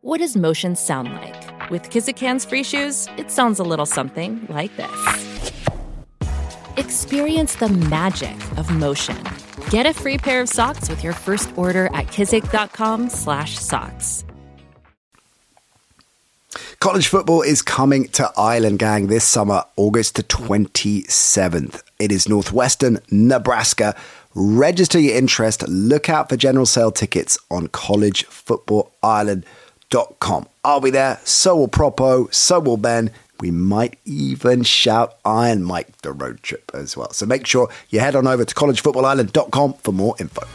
What does motion sound like? With Kizik hands-free shoes, it sounds a little something like this. Experience the magic of motion. Get a free pair of socks with your first order at kizik.com/socks. College football is coming to Ireland, gang, this summer, August the 27th. It is Northwestern Nebraska. Register your interest. Look out for general sale tickets on collegefootballireland.com. I'll be there. So will Propo. So will Ben. We might even shout Iron Mike the road trip as well. So make sure you head on over to collegefootballireland.com for more info.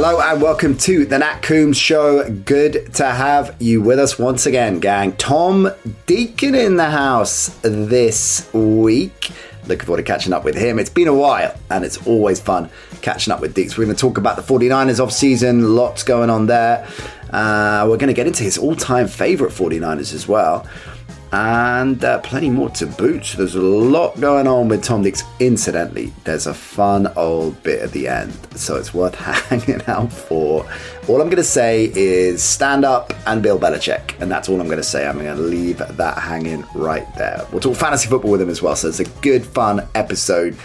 Hello and welcome to the Nat Coombs Show. Good to have you with us once again, gang. Tom Deacon in the house this week. Looking forward to catching up with him. It's been a while and it's always fun catching up with Deeks. We're going to talk about the 49ers off season, lots going on there. Uh, we're going to get into his all time favourite 49ers as well and uh, plenty more to boot. There's a lot going on with Tom Dix. Incidentally, there's a fun old bit at the end, so it's worth hanging out for. All I'm going to say is stand up and Bill Belichick, and that's all I'm going to say. I'm going to leave that hanging right there. We'll talk fantasy football with him as well, so it's a good, fun episode.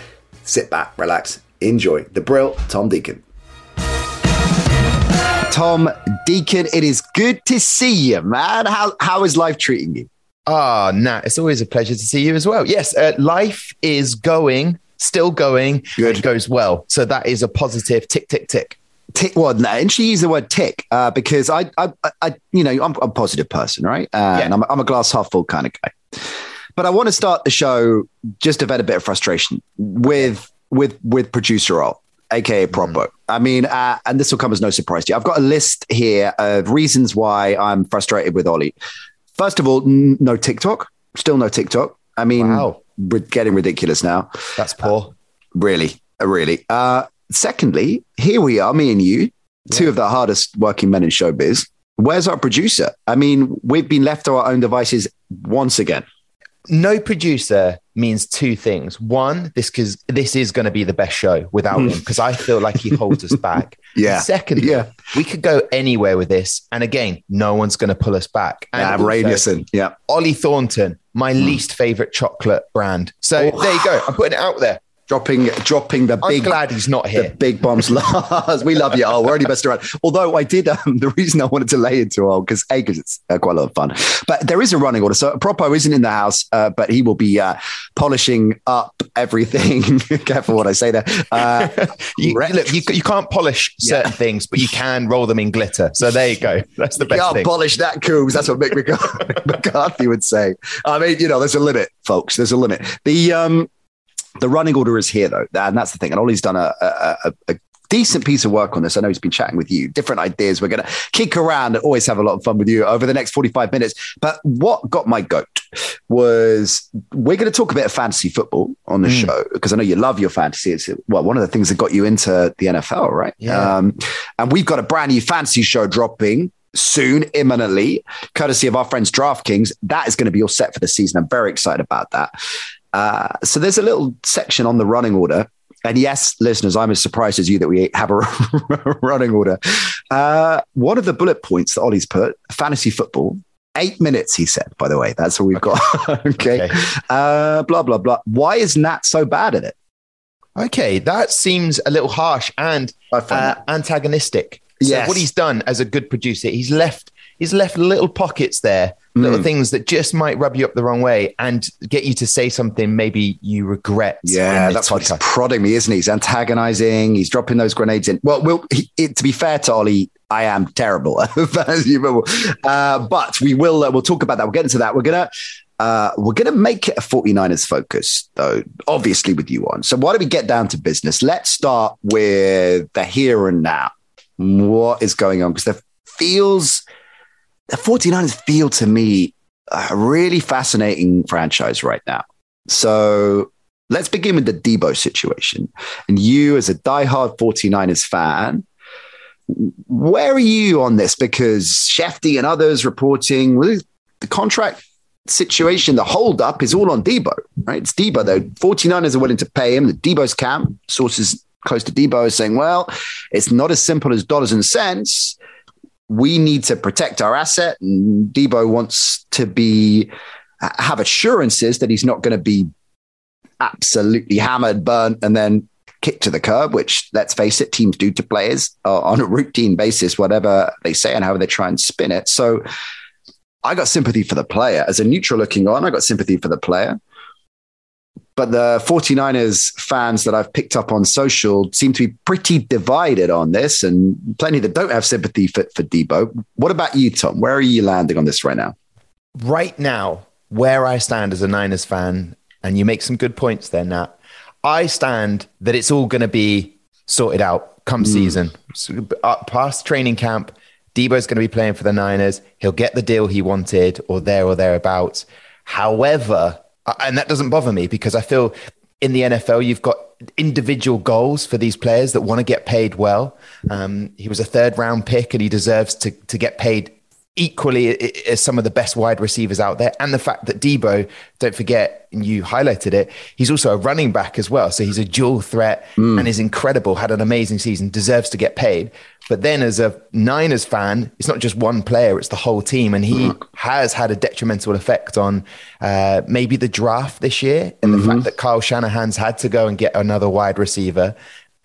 Sit back, relax, enjoy. The Brill, Tom Deacon. Tom Deacon, it is good to see you, man. How how is life treating you? Ah, Nat, it's always a pleasure to see you as well. Yes, uh, life is going, still going. Good. It goes well. So that is a positive tick, tick, tick. Tick, well, no, and she used the word tick uh, because I, I, I, you know, I'm, I'm a positive person, right? Uh, Yeah. And I'm, I'm a glass half full kind of guy. But I want to start the show just to vent a bit of frustration with with with producer role, aka Propo. I mean, uh, and this will come as no surprise to you. I've got a list here of reasons why I'm frustrated with Ollie. First of all, n- no TikTok. Still no TikTok. I mean, Wow. we're getting ridiculous now. That's poor. Really, uh, really. Uh, secondly, here we are, me and you, two of the hardest working men in showbiz. Where's our producer? I mean, we've been left to our own devices once again. No producer means two things. One, this because this is going to be the best show without him because I feel like he holds us back. Yeah. Second, Yeah. we could go anywhere with this, and again, no one's going to pull us back. And Uh, also, Radisson, yeah. Ollie Thornton, my least favorite chocolate brand. So Oh. there you go. I'm putting it out there. Dropping, dropping the I'm big, glad he's not here. the here. big bombs. Lars, we love you. Oh, we're only best around. Although I did, um, the reason I wanted to lay into all because a because it's uh, quite a lot of fun. But there is a running order. So Propo isn't in the house, uh, but he will be uh, polishing up everything. Careful what I say there. Uh, You, Re- look, you, you can't polish certain things, but you can roll them in glitter. So there you go. That's the best You Can't thing. polish that, Coombs. That's what Mick McCarthy, McCarthy would say. I mean, you know, there's a limit, folks. There's a limit. The um, the running order is here, though, and that's the thing. And Ollie's done a, a, a, a decent piece of work on this. I know he's been chatting with you, different ideas. We're going to kick around and always have a lot of fun with you over the next 45 minutes. But what got my goat was we're going to talk a bit of fantasy football on the Mm. show because I know you love your fantasy. It's well, one of the things that got you into the NFL, right? Yeah. Um, and we've got a brand new fantasy show dropping soon, imminently, courtesy of our friends DraftKings. That is going to be all set for the season. I'm very excited about that. Uh, so there's a little section on the running order. And yes, listeners, I'm as surprised as you that we have a running order. Uh, one of the bullet points that Ollie's put fantasy football Eight minutes, he said, by the way. That's all we've got. okay. okay. Uh, blah, blah, blah. Why is Nat so bad at it? Okay. That seems a little harsh and uh, antagonistic. So yes. what he's done as a good producer, he's left he's left little pockets there, little mm. things that just might rub you up the wrong way and get you to say something maybe you regret. Yeah, that's what he's prodding me, isn't he? He's antagonizing. He's dropping those grenades in. Well, will he, it, to be fair to Ollie, I am terrible, uh, but we will uh, we'll talk about that. We'll get into that. We're gonna. Uh, we're going to make it a 49ers focus, though, obviously, with you on. So, why don't we get down to business? Let's start with the here and now. What is going on? Because there feels the 49ers feel to me a really fascinating franchise right now. So let's begin with the Deebo situation. And you, as a diehard 49ers fan, where are you on this? Because Shefty and others reporting the contract situation, the holdup is all on Deebo, right? It's Deebo, though. 49ers are willing to pay him. The Deebo's camp, sources close to Deebo, are saying, well, it's not as simple as dollars and cents we need to protect our asset. And Deebo wants to be have assurances that he's not going to be absolutely hammered, burnt, and then kicked to the curb, which let's face it, teams do to players uh, on a routine basis, whatever they say and how they try and spin it. So I got sympathy for the player. As a neutral looking on, I got sympathy for the player. But the 49ers fans that I've picked up on social seem to be pretty divided on this, and plenty that don't have sympathy for, for Deebo. What about you, Tom? Where are you landing on this right now? Right now, where I stand as a Niners fan, and you make some good points there, Nat. I stand that it's all going to be sorted out come mm. season. So, uh, past training camp, Deebo's going to be playing for the Niners. He'll get the deal he wanted, or there or thereabouts. However, and that doesn't bother me because I feel in the NFL you've got individual goals for these players that want to get paid well. Um, he was a third round pick and he deserves to to get paid equally as some of the best wide receivers out there. And the fact that Deebo, don't forget, and you highlighted it, he's also a running back as well. So he's a dual threat mm. and is incredible, had an amazing season, deserves to get paid. But then as a Niners fan, it's not just one player, it's the whole team. And he mm. has had a detrimental effect on uh, maybe the draft this year and mm-hmm. the fact that Kyle Shanahan's had to go and get another wide receiver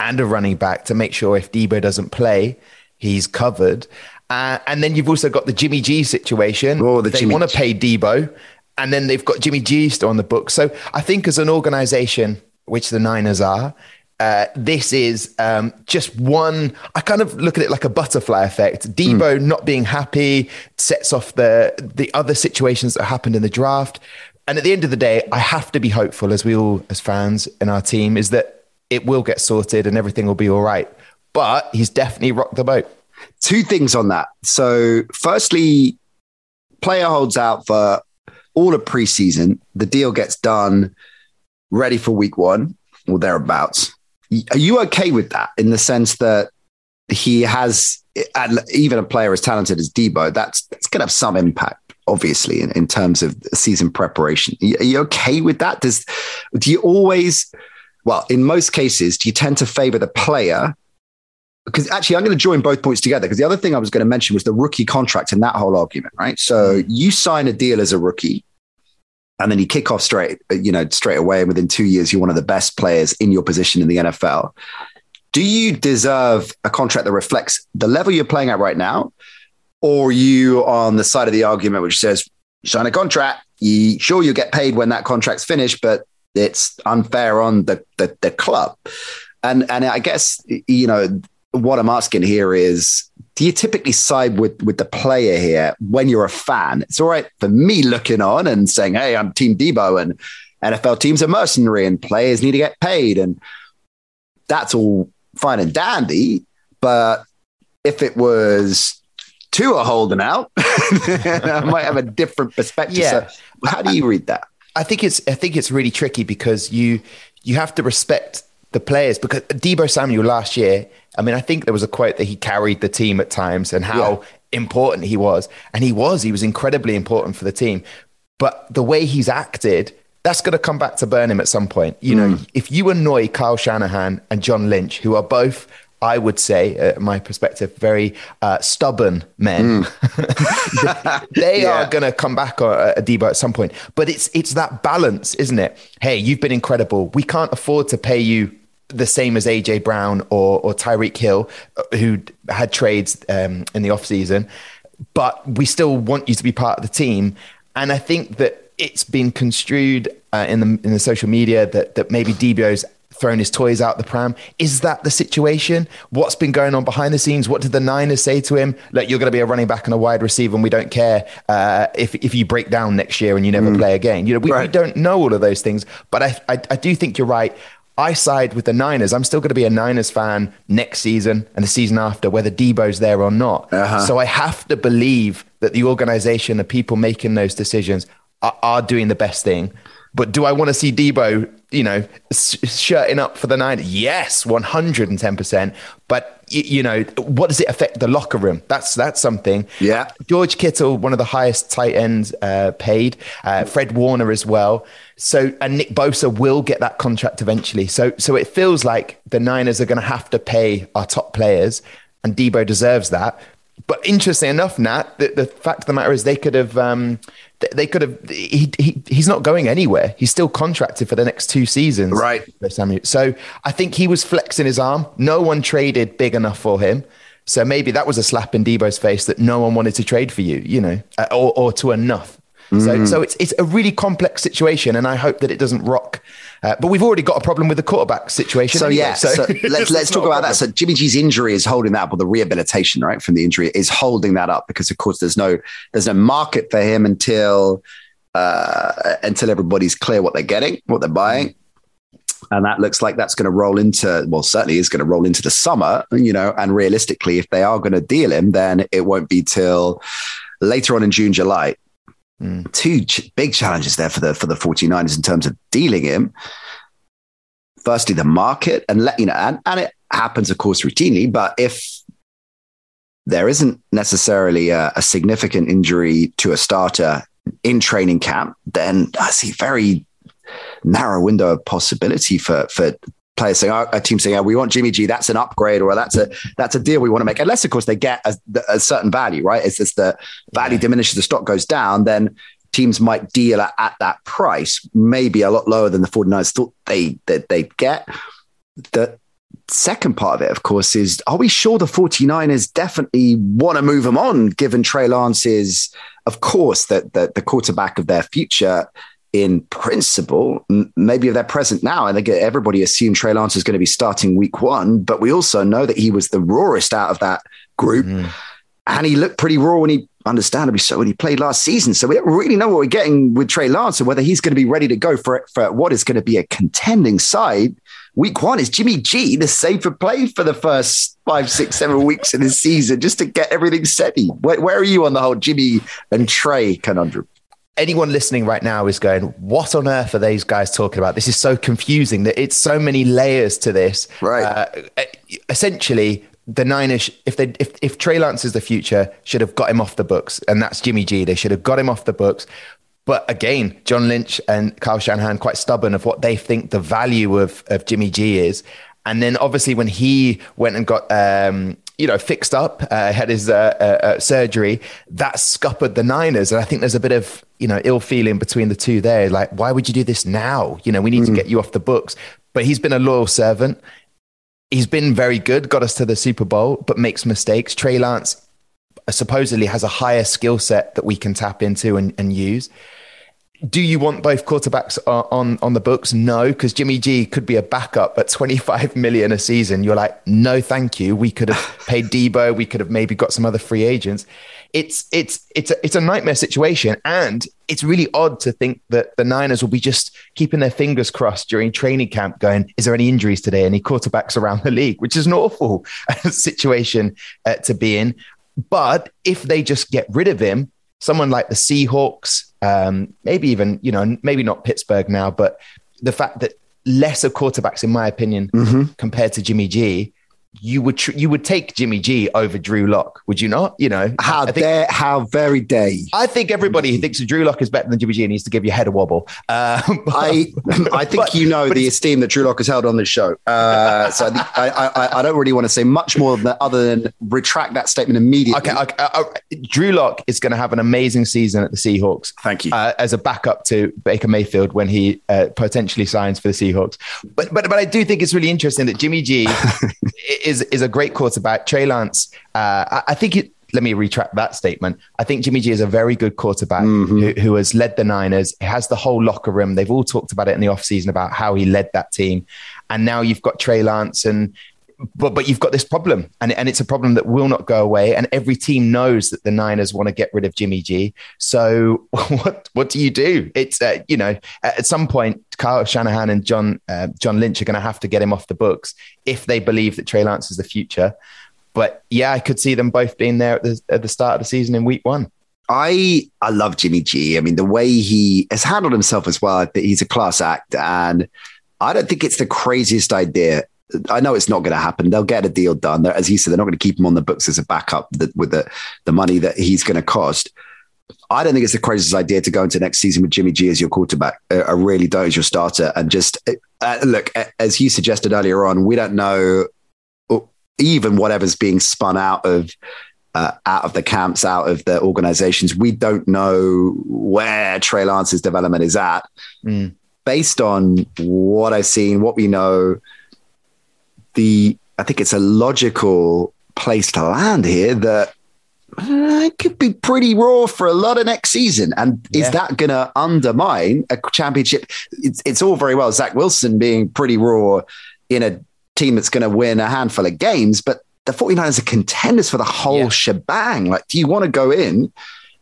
and a running back to make sure if Deebo doesn't play, he's covered. Uh, and then you've also got the Jimmy G situation. Oh, the they Jimmy want to pay Deebo, and then they've got Jimmy G still on the book. So I think as an organization, which the Niners are, uh, this is um, just one. I kind of look at it like a butterfly effect. Deebo mm. not being happy sets off the the other situations that happened in the draft. And at the end of the day, I have to be hopeful, as we all, as fans in our team, is that it will get sorted and everything will be all right. But he's definitely rocked the boat. Two things on that. So, firstly, player holds out for all of preseason. The deal gets done, ready for week one or thereabouts. Are you okay with that in the sense that he has, even a player as talented as Deebo, that's, that's going to have some impact, obviously, in, in terms of season preparation. Are you okay with that? Does, do you always, well, in most cases, do you tend to favor the player because actually I'm going to join both points together because the other thing I was going to mention was the rookie contract and that whole argument, right? So mm-hmm. you sign a deal as a rookie and then you kick off straight, you know, straight away. And within two years, you're one of the best players in your position in the NFL. Do you deserve a contract that reflects the level you're playing at right now? Or you on the side of the argument which says, sign a contract, you sure you'll get paid when that contract's finished, but it's unfair on the, the, the club. And and I guess, you know, what I'm asking here is do you typically side with with the player here when you're a fan? It's all right for me looking on and saying, "Hey, I'm Team Deebo," and NFL teams are mercenary, and players need to get paid, and that's all fine and dandy. But if it was two are holding out, I might have a different perspective. Yeah. So how do you read that? I think it's I think it's really tricky because you you have to respect the players because Deebo Samuel last year, I mean, I think there was a quote that he carried the team at times and how yeah. important he was. And he was, he was incredibly important for the team. But the way he's acted, that's going to come back to burn him at some point. You know, mm. if you annoy Kyle Shanahan and John Lynch, who are both I would say, uh, my perspective, very uh, stubborn men. Mm. they yeah. are going to come back on uh, a Deebo at some point. But it's it's that balance, isn't it? Hey, you've been incredible. We can't afford to pay you the same as AJ Brown or or Tyreek Hill, uh, who had trades um, in the off season, but we still want you to be part of the team. And I think that it's been construed uh, in the in the social media that that maybe Deebo's thrown his toys out the pram. Is that the situation? What's been going on behind the scenes? What did the Niners say to him? Like, you're going to be a running back and a wide receiver, and we don't care uh, if if you break down next year and you never mm. play again. You know, we, right. we, don't know all of those things. But I, I, I do think you're right. I side with the Niners. I'm still going to be a Niners fan next season and the season after, whether Deebo's there or not. Uh-huh. So I have to believe that the organization, the people making those decisions, are, are doing the best thing. But do I want to see Deebo, you know, shirting up for the nine? Yes, 110%. But, you know, what does it affect the locker room? That's that's something. Yeah. George Kittle, one of the highest tight ends uh, paid. Uh, Fred Warner as well. So, and Nick Bosa will get that contract eventually. So, so it feels like the Niners are going to have to pay our top players, and Deebo deserves that. But interesting enough, Nat, the, the fact of the matter is they could have um, they could have. He, he he's not going anywhere. He's still contracted for the next two seasons. Right. So I think he was flexing his arm. No one traded big enough for him. So maybe that was a slap in Deebo's face that no one wanted to trade for you, you know, uh, or, or to enough. Mm. So, so it's it's a really complex situation, and I hope that it doesn't rock. Uh, but we've already got a problem with the quarterback situation. So anyway, yeah, so, so let's let's talk about that. So Jimmy G's injury is holding that up, or the rehabilitation right from the injury is holding that up because of course there's no there's no market for him until uh, until everybody's clear what they're getting, what they're buying. And that looks like that's going to roll into, well, certainly is going to roll into the summer, you know. And realistically, if they are going to deal him, then it won't be till later on in June, July. Mm. Two ch- big challenges there for the for the 49ers in terms of dealing him. Firstly, the market, and let you know, and, and it happens, of course, routinely. But if there isn't necessarily a, a significant injury to a starter in training camp, then I see very narrow window of possibility for for players saying, oh, a team saying, oh, we want Jimmy G, that's an upgrade or that's a that's a deal we want to make. Unless, of course, they get a, a certain value, right? It's just the value yeah. diminishes, the stock goes down, then teams might deal at, at, that price, maybe a lot lower than the 49ers thought they that they'd get. The second part of it, of course, is are we sure the 49ers definitely want to move him on, given Trey Lance is, of course, that the, the quarterback of their future in principle, maybe if they're present now, I think everybody assumed Trey Lance is going to be starting week one, but we also know that he was the rawest out of that group. Mm. And he looked pretty raw when he, understandably so, when he played last season. So we don't really know what we're getting with Trey Lance and whether he's going to be ready to go for for what is going to be a contending side. Week one is Jimmy G, the safer play for the first five, six, seven weeks in the season, just to get everything set. Where, where are you on the whole Jimmy and Trey conundrum? Anyone listening right now is going, what on earth are these guys talking about? This is so confusing that it's so many layers to this. Right. Uh, essentially, the Niners, if they if if Trey Lance is the future, should have got him off the books, and that's Jimmy G. They should have got him off the books. But again, John Lynch and Kyle Shanahan quite stubborn of what they think the value of of Jimmy G is. And then obviously when he went and got um, you know, fixed up, uh, had his uh, uh, uh, surgery, that scuppered the Niners. And I think there's a bit of, you know, ill feeling between the two there. Like, why would you do this now? You know, we need mm. to get you off the books. But he's been a loyal servant. He's been very good, got us to the Super Bowl, but makes mistakes. Trey Lance supposedly has a higher skill set that we can tap into and, and use do you want both quarterbacks on on the books? No, because Jimmy G could be a backup at 25 million a season. You're like, no, thank you. We could have paid Deebo. We could have maybe got some other free agents. It's it's it's a, it's a nightmare situation, and it's really odd to think that the Niners will be just keeping their fingers crossed during training camp, going, "Is there any injuries today? Any quarterbacks around the league?" Which is an awful situation uh, to be in. But if they just get rid of him, someone like the Seahawks, um, maybe even, you know, maybe not Pittsburgh now, but the fact that lesser quarterbacks, in my opinion, mm-hmm. compared to Jimmy G, you would tr- you would take Jimmy G over Drew Lock, would you not? You know, how think, dare, how very dare you. I think everybody who thinks Drew Lock is better than Jimmy G needs to give your head a wobble. Uh, but, I I think but- you know the esteem that Drew Lock has held on this show. Uh, so I, think, I, I I don't really want to say much more than that, other than retract that statement immediately. Okay, okay, uh, uh, Drew Lock is going to have an amazing season at the Seahawks. Thank you. Uh, as a backup to Baker Mayfield when he uh, potentially signs for the Seahawks. But but but I do think it's really interesting that Jimmy G is is a great quarterback. Trey Lance, uh, I, I think it. Let me retract that statement. I think Jimmy G is a very good quarterback who, who has led the Niners, has the whole locker room. They've all talked about it in the offseason about how he led that team. And now you've got Trey Lance and but but you've got this problem, and and it's a problem that will not go away. And every team knows that the Niners want to get rid of Jimmy G. So what what do you do? It's uh, you know at some point Kyle Shanahan and John uh, John Lynch are going to have to get him off the books if they believe that Trey Lance is the future. But yeah, I could see them both being there at the, at the start of the season in week one. I I love Jimmy G. I mean, the way he has handled himself as well. He's a class act, and I don't think it's the craziest idea. I know it's not going to happen. They'll get a deal done. They're, as you said, they're not going to keep him on the books as a backup that, with the the money that he's going to cost. I don't think it's the craziest idea to go into next season with Jimmy G as your quarterback. I really don't as your starter. And just uh, look, as you suggested earlier on, we don't know even whatever's being spun out of uh, out of the camps, out of the organizations. We don't know where Trey Lance's development is at. Mm. Based on what I've seen, what we know, the I think it's a logical place to land here that uh, it could be pretty raw for a lot of next season. And Yeah. is that going to undermine a championship? It's, it's all very well Zach Wilson being pretty raw in a team that's going to win a handful of games, but the 49ers are contenders for the whole Yeah. shebang. Like, do you want to go in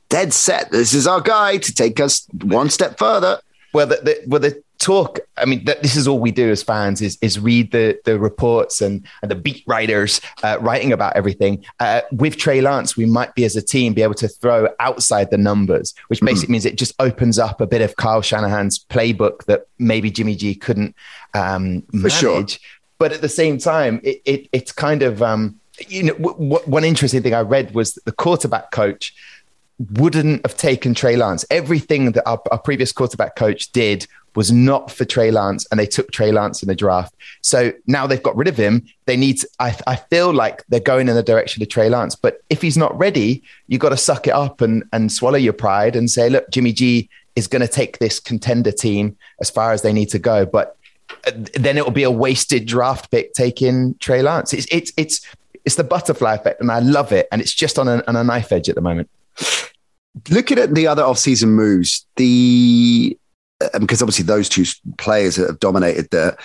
dead set? This is our guy to take us one step further. Well, the, the well the talk. I mean, that this is all we do as fans is is read the the reports and and the beat writers uh, writing about everything. Uh, with Trey Lance, we might be as a team be able to throw outside the numbers, which basically means it just opens up a bit of Kyle Shanahan's playbook that maybe Jimmy G couldn't um, manage. sure. But at the same time, it, it it's kind of um, you know w- w- one interesting thing I read was that the quarterback coach wouldn't have taken Trey Lance. Everything that our, our previous quarterback coach did was not for Trey Lance, and they took Trey Lance in the draft. So now they've got rid of him. They need. To, I, I feel like they're going in the direction of Trey Lance. But if he's not ready, you got to suck it up and and swallow your pride and say, look, Jimmy G is going to take this contender team as far as they need to go. But uh, then it will be a wasted draft pick taking Trey Lance. It's it's it's it's the butterfly effect, and I love it. And it's just on a, on a knife edge at the moment. looking at the other off-season moves, the because obviously those two players have dominated the,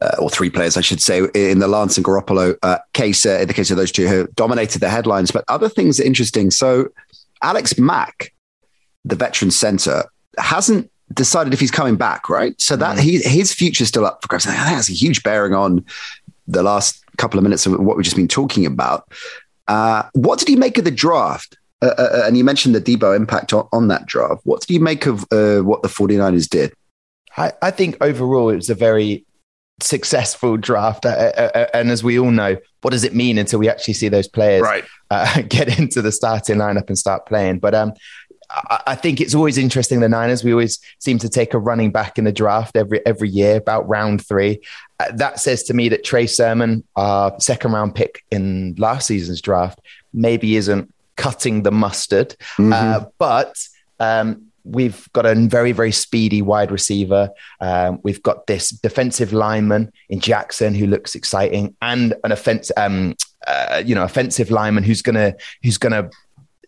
uh, or three players, I should say, in the Lance and Garoppolo uh, case. Uh, in the case of those two, who dominated the headlines. But other things are interesting. So Alex Mack, the veteran center, hasn't decided if he's coming back. Right, so that he, his future's still up for grabs. I think that has a huge bearing on the last couple of minutes of what we've just been talking about. Uh, what did he make of the draft? Uh, uh, and you mentioned the Deebo impact on, on that draft. What did you make of uh, what the 49ers did? I, I think overall it was a very successful draft. Uh, uh, uh, and as we all know, what does it mean until we actually see those players uh, get into the starting lineup and start playing? But um, I, I think it's always interesting. The Niners, we always seem to take a running back in the draft every every year, about round three. Uh, that says to me that Trey Sermon, our second round pick in last season's draft, maybe isn't cutting the mustard. Uh, but um, we've got a very, very speedy wide receiver. Um, we've got this defensive lineman in Jackson who looks exciting, and an offense, um, uh, you know, offensive lineman who's gonna who's gonna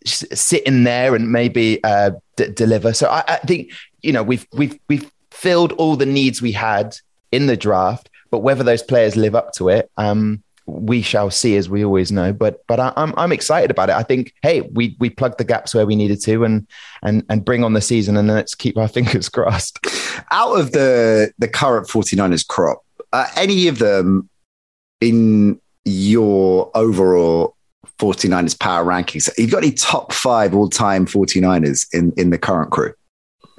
sit in there and maybe uh, d- deliver. So I, I think you know we've we've we've filled all the needs we had in the draft, but whether those players live up to it. Um, we shall see, as we always know. But but I, I'm I'm excited about it. I think hey, we we plugged the gaps where we needed to, and and and bring on the season, and let's keep our fingers crossed. Out of the, the current 49ers crop, uh, any of them in your overall 49ers power rankings, you've got any top five all time 49ers in, in the current crew?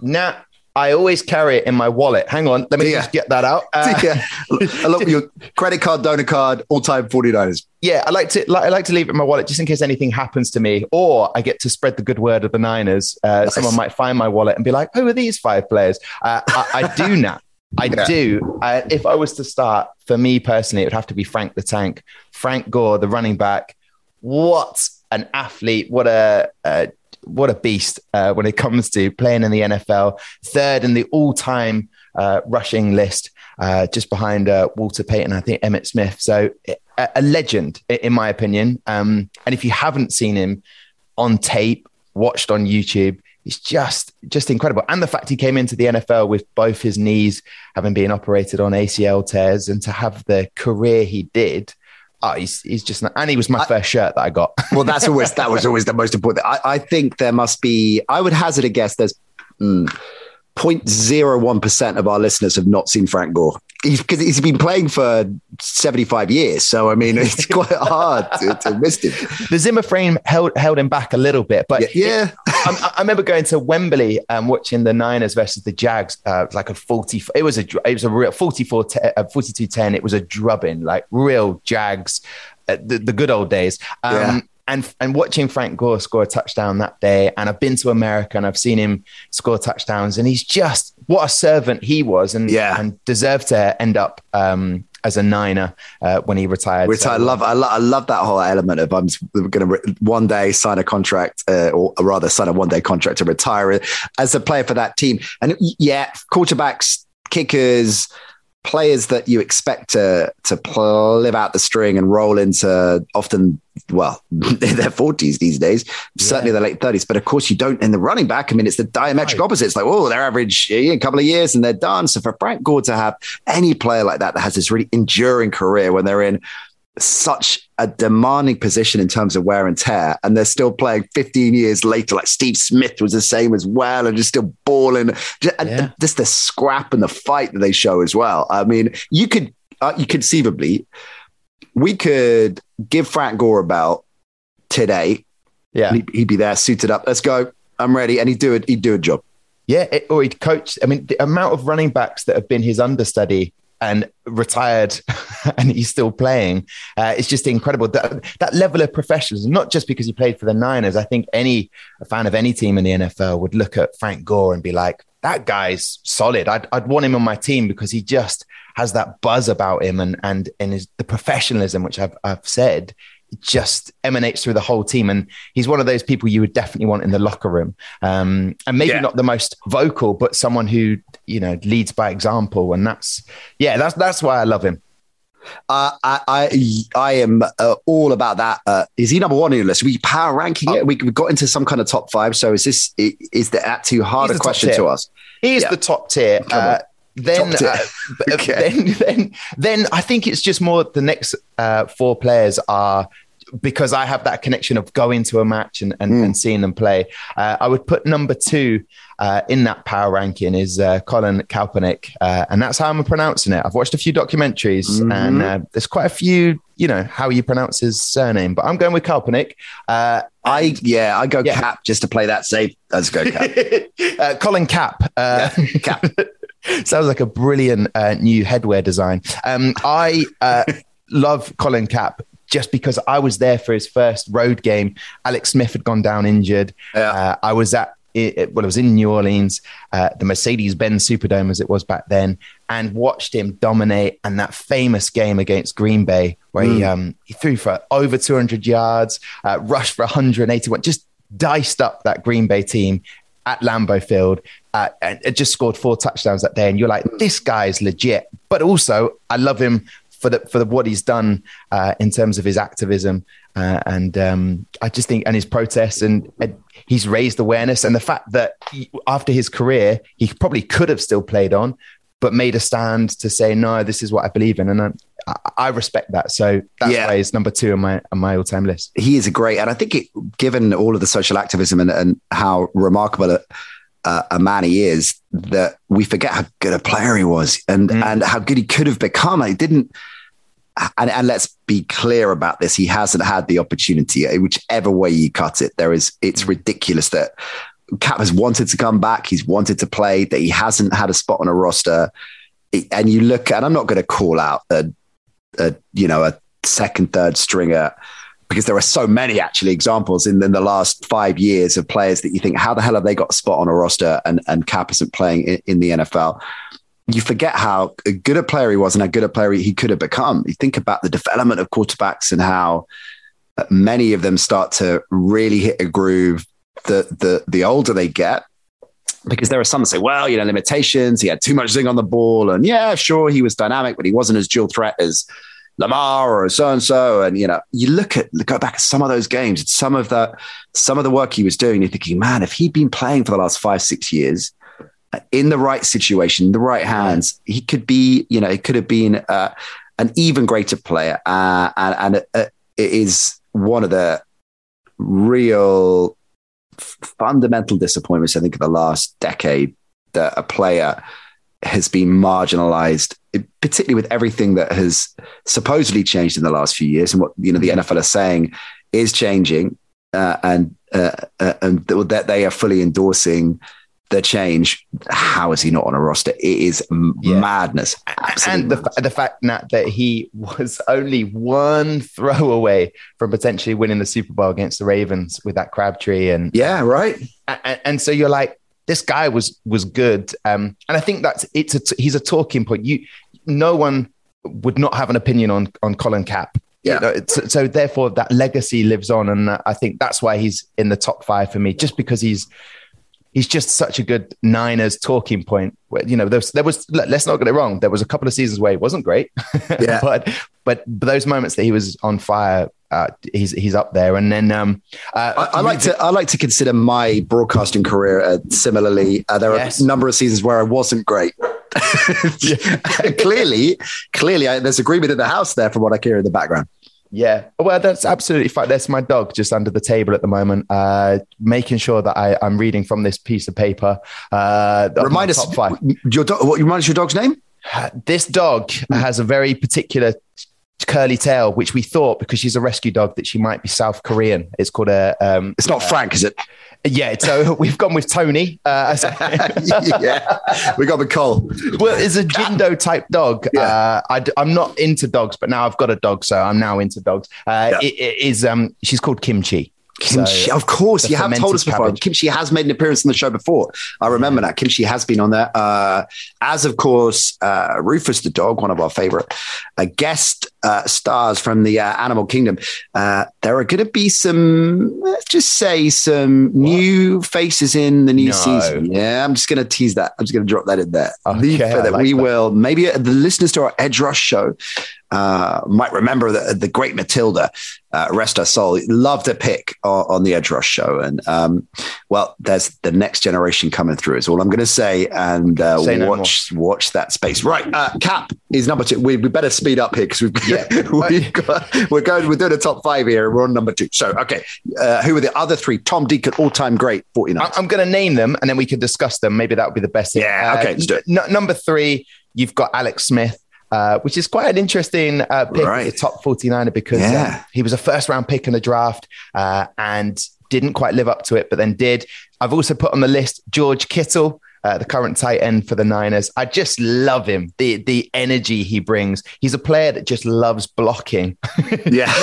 Now, I always carry it in my wallet. Hang on, let me Yeah. just get that out. Uh, yeah. Your credit card, donor card, all time 49ers. yeah, I like to like, I like to leave it in my wallet just in case anything happens to me, or I get to spread the good word of the Niners. Uh, Someone might find my wallet and be like, "Who are these five players?" Uh, I, I do now. I Yeah. do. Uh, if I was to start, for me personally, it would have to be Frank the Tank, Frank Gore, the running back. What an athlete! What a uh, what a beast uh, when it comes to playing in the NFL. Third in the all-time uh, rushing list, uh, just behind uh, Walter Payton, I think Emmitt Smith. So a, a legend, in my opinion. Um, and if you haven't seen him on tape, watched on YouTube, he's just just incredible. And the fact he came into the NFL with both his knees having been operated on ACL tears, and to have the career he did. Oh, he's, he's just, and he was my first shirt that I got. Well, that's always that was always the most important. I, I think there must be. I would hazard a guess. There's mm, 0.01 percent of our listeners have not seen Frank Gore because he's been playing for 75 years. So I mean, it's quite hard to, to miss him. the Zimmer frame held held him back a little bit, but Yeah, yeah. I, I remember going to Wembley and watching the Niners versus the Jags. Uh, it was like a forty. It was a it was a real 44 te- uh, 42-10. It was a drubbing, like real Jags, uh, the, the good old days. Um, Yeah. And and watching Frank Gore score a touchdown that day, and I've been to America and I've seen him score touchdowns, and he's just what a servant he was, and Yeah. and deserved to end up um, as a Niner uh, when he retired. Which So, I love. I, lo- I love that whole element of I'm going to one day sign a contract, uh, or rather sign a one day contract to retire as a player for that team. And yeah, quarterbacks, kickers, players that you expect to to pl- live out the string and roll into often well their 40s these days certainly their late 30s but of course you don't in the running back i mean it's the diametric opposite. It's like oh they're average yeah, a couple of years and they're done. So for frank gore to have any player like that that has this really enduring career when they're in such a demanding position in terms of wear and tear, and they're still playing 15 years later. Like Steve Smith was the same as well, and just still balling. Just, and- Yeah. just the scrap and the fight that they show as well. I mean, you could, uh, you conceivably, we could give Frank Gore a belt today. yeah. He'd, he'd be there, suited up. Let's go. I'm ready, and he'd do it. He'd do a job. Yeah, it, or he'd coach. I mean, the amount of running backs that have been his understudy and retired, and he's still playing. Uh, it's just incredible. That, that level of professionalism, not just because he played for the Niners. I think any fan of any team in the NFL would look at Frank Gore and be like, "That guy's solid. I'd, I'd want him on my team because he just has that buzz about him, and and and his, the professionalism, which I've I've said." It Just emanates through the whole team, and he's one of those people you would definitely want in the locker room. Um, and maybe Yeah. not the most vocal, but someone who you know leads by example, and that's yeah, that's that's why I love him. Uh, I, I, I am uh, all about that. Uh, is he number one on your list? We power ranking it. We, we got into some kind of top five. So is this i- is that too hard He's a question tier. to us? He's Yeah. the top tier. Come on. Uh, then, uh, Okay. then, then, then I think it's just more the next uh, four players are because I have that connection of going to a match and, and, Mm. and seeing them play. Uh, I would put number two uh, in that power ranking is uh, Colin Kaepernick, uh, and that's how I'm pronouncing it. I've watched a few documentaries, Mhm. and uh, there's quite a few, you know, how you pronounce his surname, but I'm going with Kaepernick. Uh, I yeah, I go Yeah. cap just to play that safe. Let's go cap. uh, Colin Cap. Uh, Cap. Sounds like a brilliant uh, new headwear design. Um, I uh, love Colin Cap just because I was there for his first road game. Alex Smith had gone down injured. Yeah. Uh, I was at it, well, it was in New Orleans, uh, the Mercedes Benz Superdome as it was back then, and watched him dominate. And that famous game against Green Bay, where he um, he threw for over 200 yards, uh, rushed for 181, just diced up that Green Bay team at Lambeau Field. Uh, and it just scored four touchdowns that day, and you're like, this guy's legit. But also, I love him for the for the, what he's done uh, in terms of his activism, uh, and um, I just think and his protests, and, and he's raised awareness, and the fact that he, after his career, he probably could have still played on, but made a stand to say, no, this is what I believe in, and I, I, respect that. So that's Yeah. why he's number two on my on my all time list. he is a great, and I think it, given all of the social activism and, and how remarkable a, uh, a man he is, that we forget how good a player he was and Mm. and how good he could have become. I didn't. And, and let's be clear about this. He hasn't had the opportunity, uh, whichever way you cut it. There is, it's mm. ridiculous that Cap has wanted to come back. He's wanted to play. That he hasn't had a spot on a roster. And you look, and I'm not going to call out a, a you know a second, third stringer because there are so many actually examples in, in, the last five years of players that you think, how the hell have they got a spot on a roster and, and Cap isn't playing in, in the NFL? You forget how good a player he was and how good a player he could have become. You think about the development of quarterbacks and how many of them start to really hit a groove the the the older they get because there are some that say, well, you know, limitations. He had too much zing on the ball, and yeah, sure, he was dynamic, but he wasn't as dual threat as Lamar or so and so. And you know, you look at go back at some of those games, some of the some of the work he was doing. You're thinking, man, if he'd been playing for the last five six years uh, in the right situation, the right hands, he could be. You know, it could have been uh, an even greater player, uh, and, and uh, it is one of the real fundamental disappointments, I think, of the last decade that a player has been marginalized, particularly with everything that has supposedly changed in the last few years and what you know the NFL is saying is changing, uh, and uh, uh, and that they are fully endorsing the change. How is he not on a roster? It is yeah. madness. Absolutely and the, madness. the fact Nat, that he was only one throw away from potentially winning the Super Bowl against the Ravens with that Crabtree and yeah, right. And, and so you're like, this guy was was good, um, and I think that's it's a he's a talking point. You, no one would not have an opinion on on Colin Cap. Yeah. You know, so therefore, that legacy lives on, and I think that's why he's in the top five for me, just because he's he's just such a good Niners talking point. Where, you know, there was, there was, let's not get it wrong. There was a couple of seasons where he wasn't great, yeah. but, but those moments that he was on fire, uh, he's he's up there. And then um, uh, I, I, like to I like to consider my broadcasting career uh, similarly. Uh, there yes. are a number of seasons where I wasn't great. clearly, clearly, I, there's agreement in the house there from what I hear in the background. Yeah, well, that's absolutely fine. That's my dog just under the table at the moment, uh, making sure that I, am reading from this piece of paper. Uh, remind us, five. Your dog. What remind us your dog's name? This dog has a very particular curly tail, which we thought because she's a rescue dog that she might be South Korean. It's called a. Um, it's not uh, Frank, is it? Yeah, so we've gone with Tony. Uh, yeah, we got the Cole. Well, it's a Jindo type dog. Yeah. Uh, I, am not into dogs, but now I've got a dog, so I'm now into dogs. Uh, yeah. it, it is. Um, she's called Kim Chee. Kim Chee, so, of course, you have told us before. Cabbage. Kim Chee has made an appearance on the show before. I remember yeah. that. Kim Chee has been on there. Uh, as of course, uh, Rufus the dog, one of our favorite uh, guest uh, stars from the uh, Animal Kingdom. Uh, there are going to be some, let's just say, some what? new faces in the new no. season. Yeah, I'm just going to tease that. I'm just going to drop that in there. Okay, that like we that. will maybe the listeners to our Edge Rush show uh, might remember the, the great Matilda, uh, rest her soul, loved a pick on, on, the Edge Rush show. And um, well, there's the next generation coming through, is all I'm going to say. And uh, say watch no watch that space. Right. Uh, Cap is number two. We, we better speed up here because we've, yeah. we've got, we're going, we're doing a top five here. We're on number two. So, okay. Uh, who are the other three? Tom Deacon, all time great, 49. I'm going to name them and then we can discuss them. Maybe that would be the best thing. Yeah. Okay. Let's do it. N- number three, you've got Alex Smith. Uh, which is quite an interesting uh, pick right. the top 49er because yeah. uh, he was a first round pick in the draft uh, and didn't quite live up to it, but then did. I've also put on the list George Kittle. Uh, the current tight end for the Niners. I just love him. The the energy he brings. He's a player that just loves blocking. Yeah.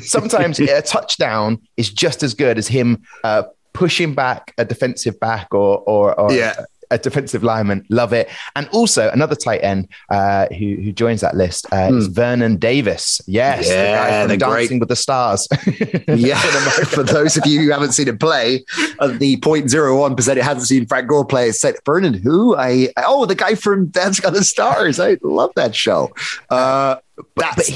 Sometimes a touchdown is just as good as him uh, pushing back a defensive back or or, or yeah a defensive lineman. Love it. And also another tight end uh, who who joins that list uh, mm. is Vernon Davis. Yes, yeah, the guy from Dancing great. with the Stars. yeah, for those of you who haven't seen him play, uh, the 0.01 percent who hasn't seen Frank Gore play said Vernon who I oh the guy from Dancing with the Stars. I love that show. Uh. But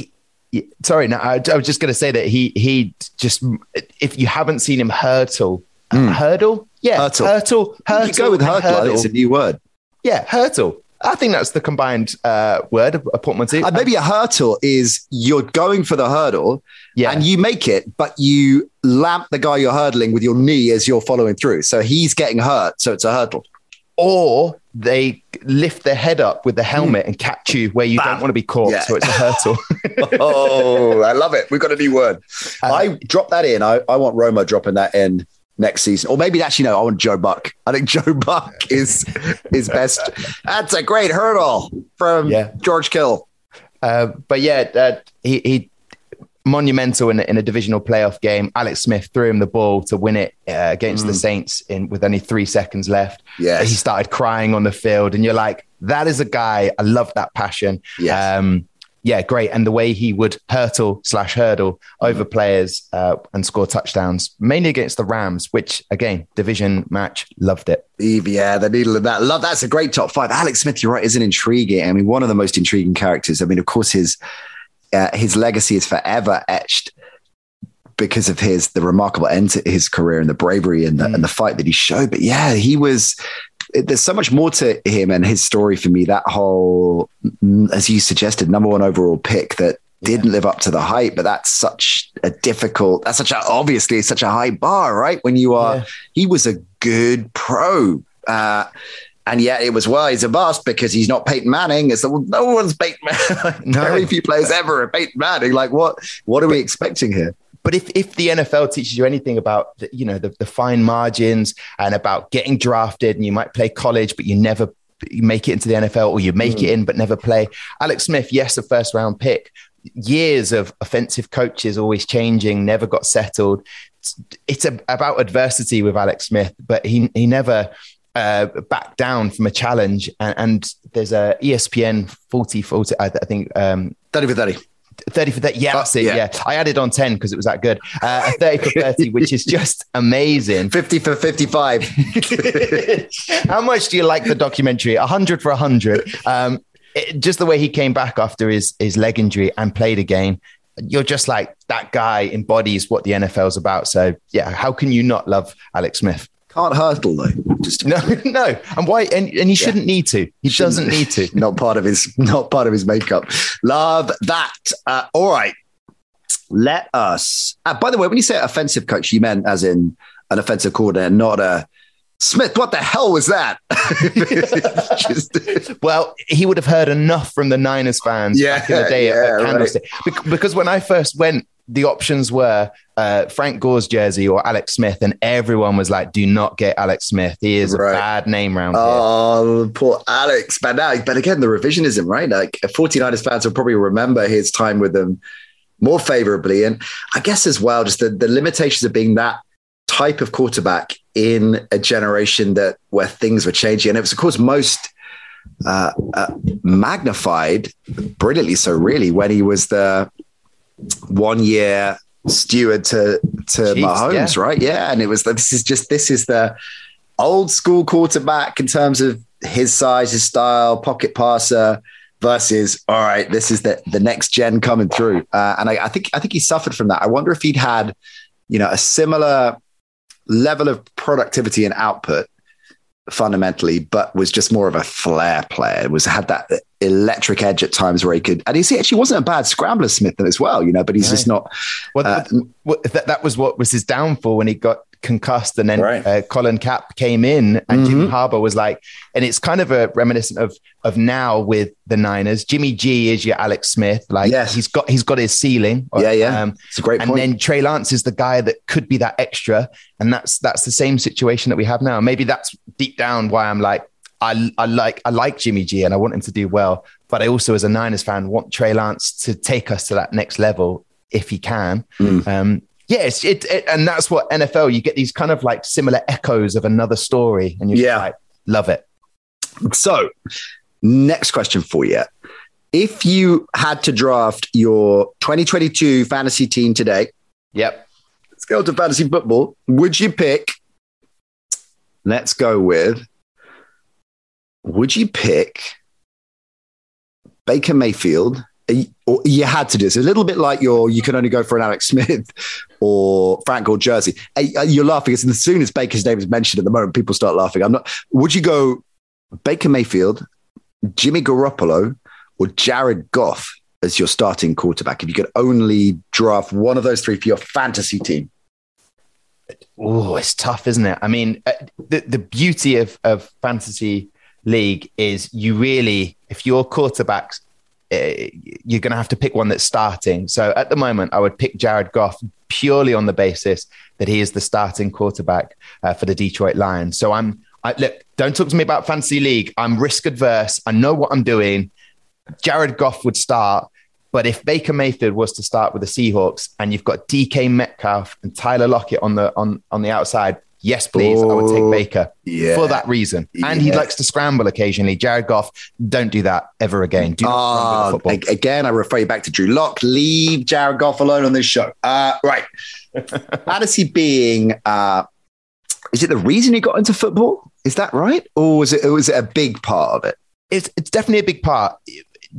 he, sorry, no, I, I was just going to say that he he just if you haven't seen him hurtle Mm. Hurdle? Yeah. Hurtle. Hurtle. Hurtle. You go with hurtle. hurdle. It's a new word. Yeah. Hurtle. I think that's the combined uh, word, of a portmanteau. Uh, maybe a hurdle is you're going for the hurdle yeah. and you make it, but you lamp the guy you're hurdling with your knee as you're following through. So he's getting hurt. So it's a hurdle. Or they lift their head up with the helmet mm. and catch you where you Bam. don't want to be caught. Yeah. So it's a hurdle. oh, I love it. We've got a new word. Uh, I drop that in. I, I want Roma dropping that in next season. Or maybe actually no, I want Joe Buck. I think Joe Buck is is best. That's a great hurdle from Yeah. George Kill. Uh, but yeah, uh, he, he monumental in, a- in a divisional playoff game. Alex Smith threw him the ball to win it uh, against the Saints in with only three seconds left. Yeah, he started crying on the field, and you're like, that is a guy. I love that passion. Yes. Um, yeah, great. And the way he would hurtle slash hurdle over players uh, and score touchdowns, mainly against the Rams, which again, division match, loved it. Yeah, the needle of that. Love that's a great top five. Alex Smith, you're right, is an intriguing. I mean, one of the most intriguing characters. I mean, of course, his uh, his legacy is forever etched because of his the remarkable end to his career and the bravery and the, and the fight that he showed. But yeah, he was. There's so much more to him and his story for me. That whole, mm, as you suggested, number one overall pick that didn't live up to the hype, but that's such a difficult. That's such a obviously such a high bar, right? When you are, Yeah. he was a good pro. Uh, and yet it was, well, he's a bust because he's not Peyton Manning. It's the, well, no one's Peyton Manning. No. Very few players ever are Peyton Manning. Like, what What are we expecting here? But if, if the NFL teaches you anything about the, you know the, the fine margins and about getting drafted and you might play college but you never you make it into the NFL or you make it in but never play. Alex Smith yes a first round pick. Years of offensive coaches always changing never got settled. It's, it's a, about adversity with Alex Smith but he he never uh, backed down from a challenge. And, and there's a ESPN 40 40 I, I think um, 30 for 30. 30 for 30. Yeah, that's it. yeah. Yeah. I added on 10 because it was that good. Uh, 30 for 30, which is just amazing. 50 for 55. How much do you like the documentary? 100 for 100. Um, it, just the way he came back after his, his leg injury and played again. You're just like, that guy embodies what the NFL's about. So, yeah, how can you not love Alex Smith? Can't hurdle, though. Just No, no. And why? And, and he shouldn't need to. He doesn't need to. not part of his not part of his makeup. Love that. Uh, all right, let us. Uh, by the way, when you say offensive coach, you meant as in an offensive coordinator, not a Smith. What the hell was that? Just- Well, he would have heard enough from the Niners fans Yeah, back in the day yeah, at right. Candlestick. Bec- Because when I first went, the options were uh, Frank Gore's jersey or Alex Smith, and everyone was like, "Do not get Alex Smith. He is Right. a bad name round here." Oh, poor Alex. But now, but again, the revisionism, right? Like 49ers fans will probably remember his time with them more favorably. And I guess as well, just the, the limitations of being that type of quarterback in a generation that where things were changing. And it was, of course, most uh, uh, magnified, brilliantly so, really, when he was the one year steward to to Mahomes, yeah. right? Yeah, and it was this is just this is the old school quarterback in terms of his size, his style, pocket passer versus all right, this is the the next gen coming through. Uh, and I, I think I think he suffered from that. I wonder if he'd had you know a similar level of productivity and output fundamentally, but was just more of a flair player. Was had that electric edge at times where he could, and he actually wasn't a bad scrambler, Smith as well. You know, but he's just not. Well, Uh, that, that was what was his downfall when he got concussed, and then Right. uh, Colin Cap came in, and Jimmy Mhm. Harbaugh was like, and it's kind of a reminiscent of of now with the Niners. Jimmy G is your Alex Smith, like Yes. he's got he's got his ceiling, Yeah, yeah. Um, It's a great and point. then Trey Lance is the guy that could be that extra, and that's that's the same situation that we have now. Maybe that's deep down why I'm like I I like I like Jimmy G and I want him to do well, but I also as a Niners fan want Trey Lance to take us to that next level if he can. Mm. Um, yes, it, it and that's what NFL you get these kind of like similar echoes of another story, and you Yeah. like love it. So, next question for you. If you had to draft your 2022 fantasy team today, Yep. let's go to fantasy football. Would you pick? Let's go with. Would you pick Baker Mayfield? Or you had to do this. A little bit like your, you can only go for an Alex Smith or Frank Gore jersey. Uh, You're laughing as soon as Baker's name is mentioned at the moment, people start laughing. I'm not. Would you go Baker Mayfield, Jimmy Garoppolo, or Jared Goff as your starting quarterback if you could only draft one of those three for your fantasy team? Oh, it's tough, isn't it? I mean, uh, the the beauty of of fantasy league is you really, if your quarterbacks, you're going to have to pick one that's starting. So at the moment, I would pick Jared Goff purely on the basis that he is the starting quarterback uh, for the Detroit Lions. So I'm I, look, don't talk to me about fantasy league. I'm risk adverse. I know what I'm doing. Jared Goff would start, but if Baker Mayfield was to start with the Seahawks and you've got DK Metcalf and Tyler Lockett on the on on the outside, yes, please, I would take Baker yeah. for that reason. And he likes to scramble occasionally. Jared Goff, don't do that ever again. Do not uh, again, I refer you back to Drew Lock. Leave Jared Goff alone on this show. Uh, right. Fantasy being uh, is it the reason he got into football? Is that right? Or was it, was it a big part of it? It's, it's definitely a big part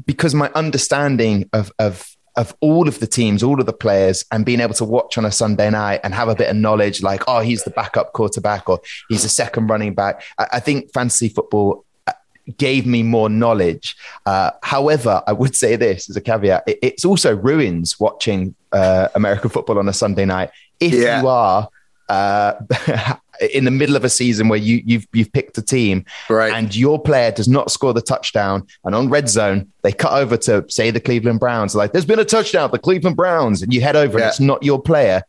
because my understanding of, of, of all of the teams, all of the players, and being able to watch on a Sunday night and have a bit of knowledge like, oh, he's the backup quarterback or he's the second running back. I, think fantasy football uh, gave me more knowledge. Uh, however, I would say this as a caveat: it, it's also ruins watching uh, American football on a Sunday night if yeah. you are uh, in the middle of a season where you, you've you've picked a team, right. and your player does not score the touchdown, and on red zone they cut over to say the Cleveland Browns, like there's been a touchdown, the Cleveland Browns, and you head over, yeah. and it's not your player.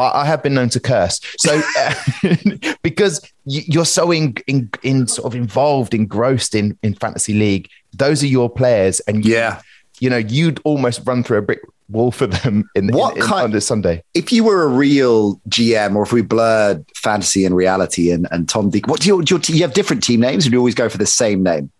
I, I have been known to curse, so uh, because you're so in, in, in sort of involved, engrossed in in fantasy league, those are your players, and you, yeah, you know you'd almost run through a brick wall for them in, what in, in, kind, on this Sunday. If you were a real GM, or if we blurred fantasy and reality, and, and Tom Deacon, what do you, do you, you have different team names, or do you always go for the same name?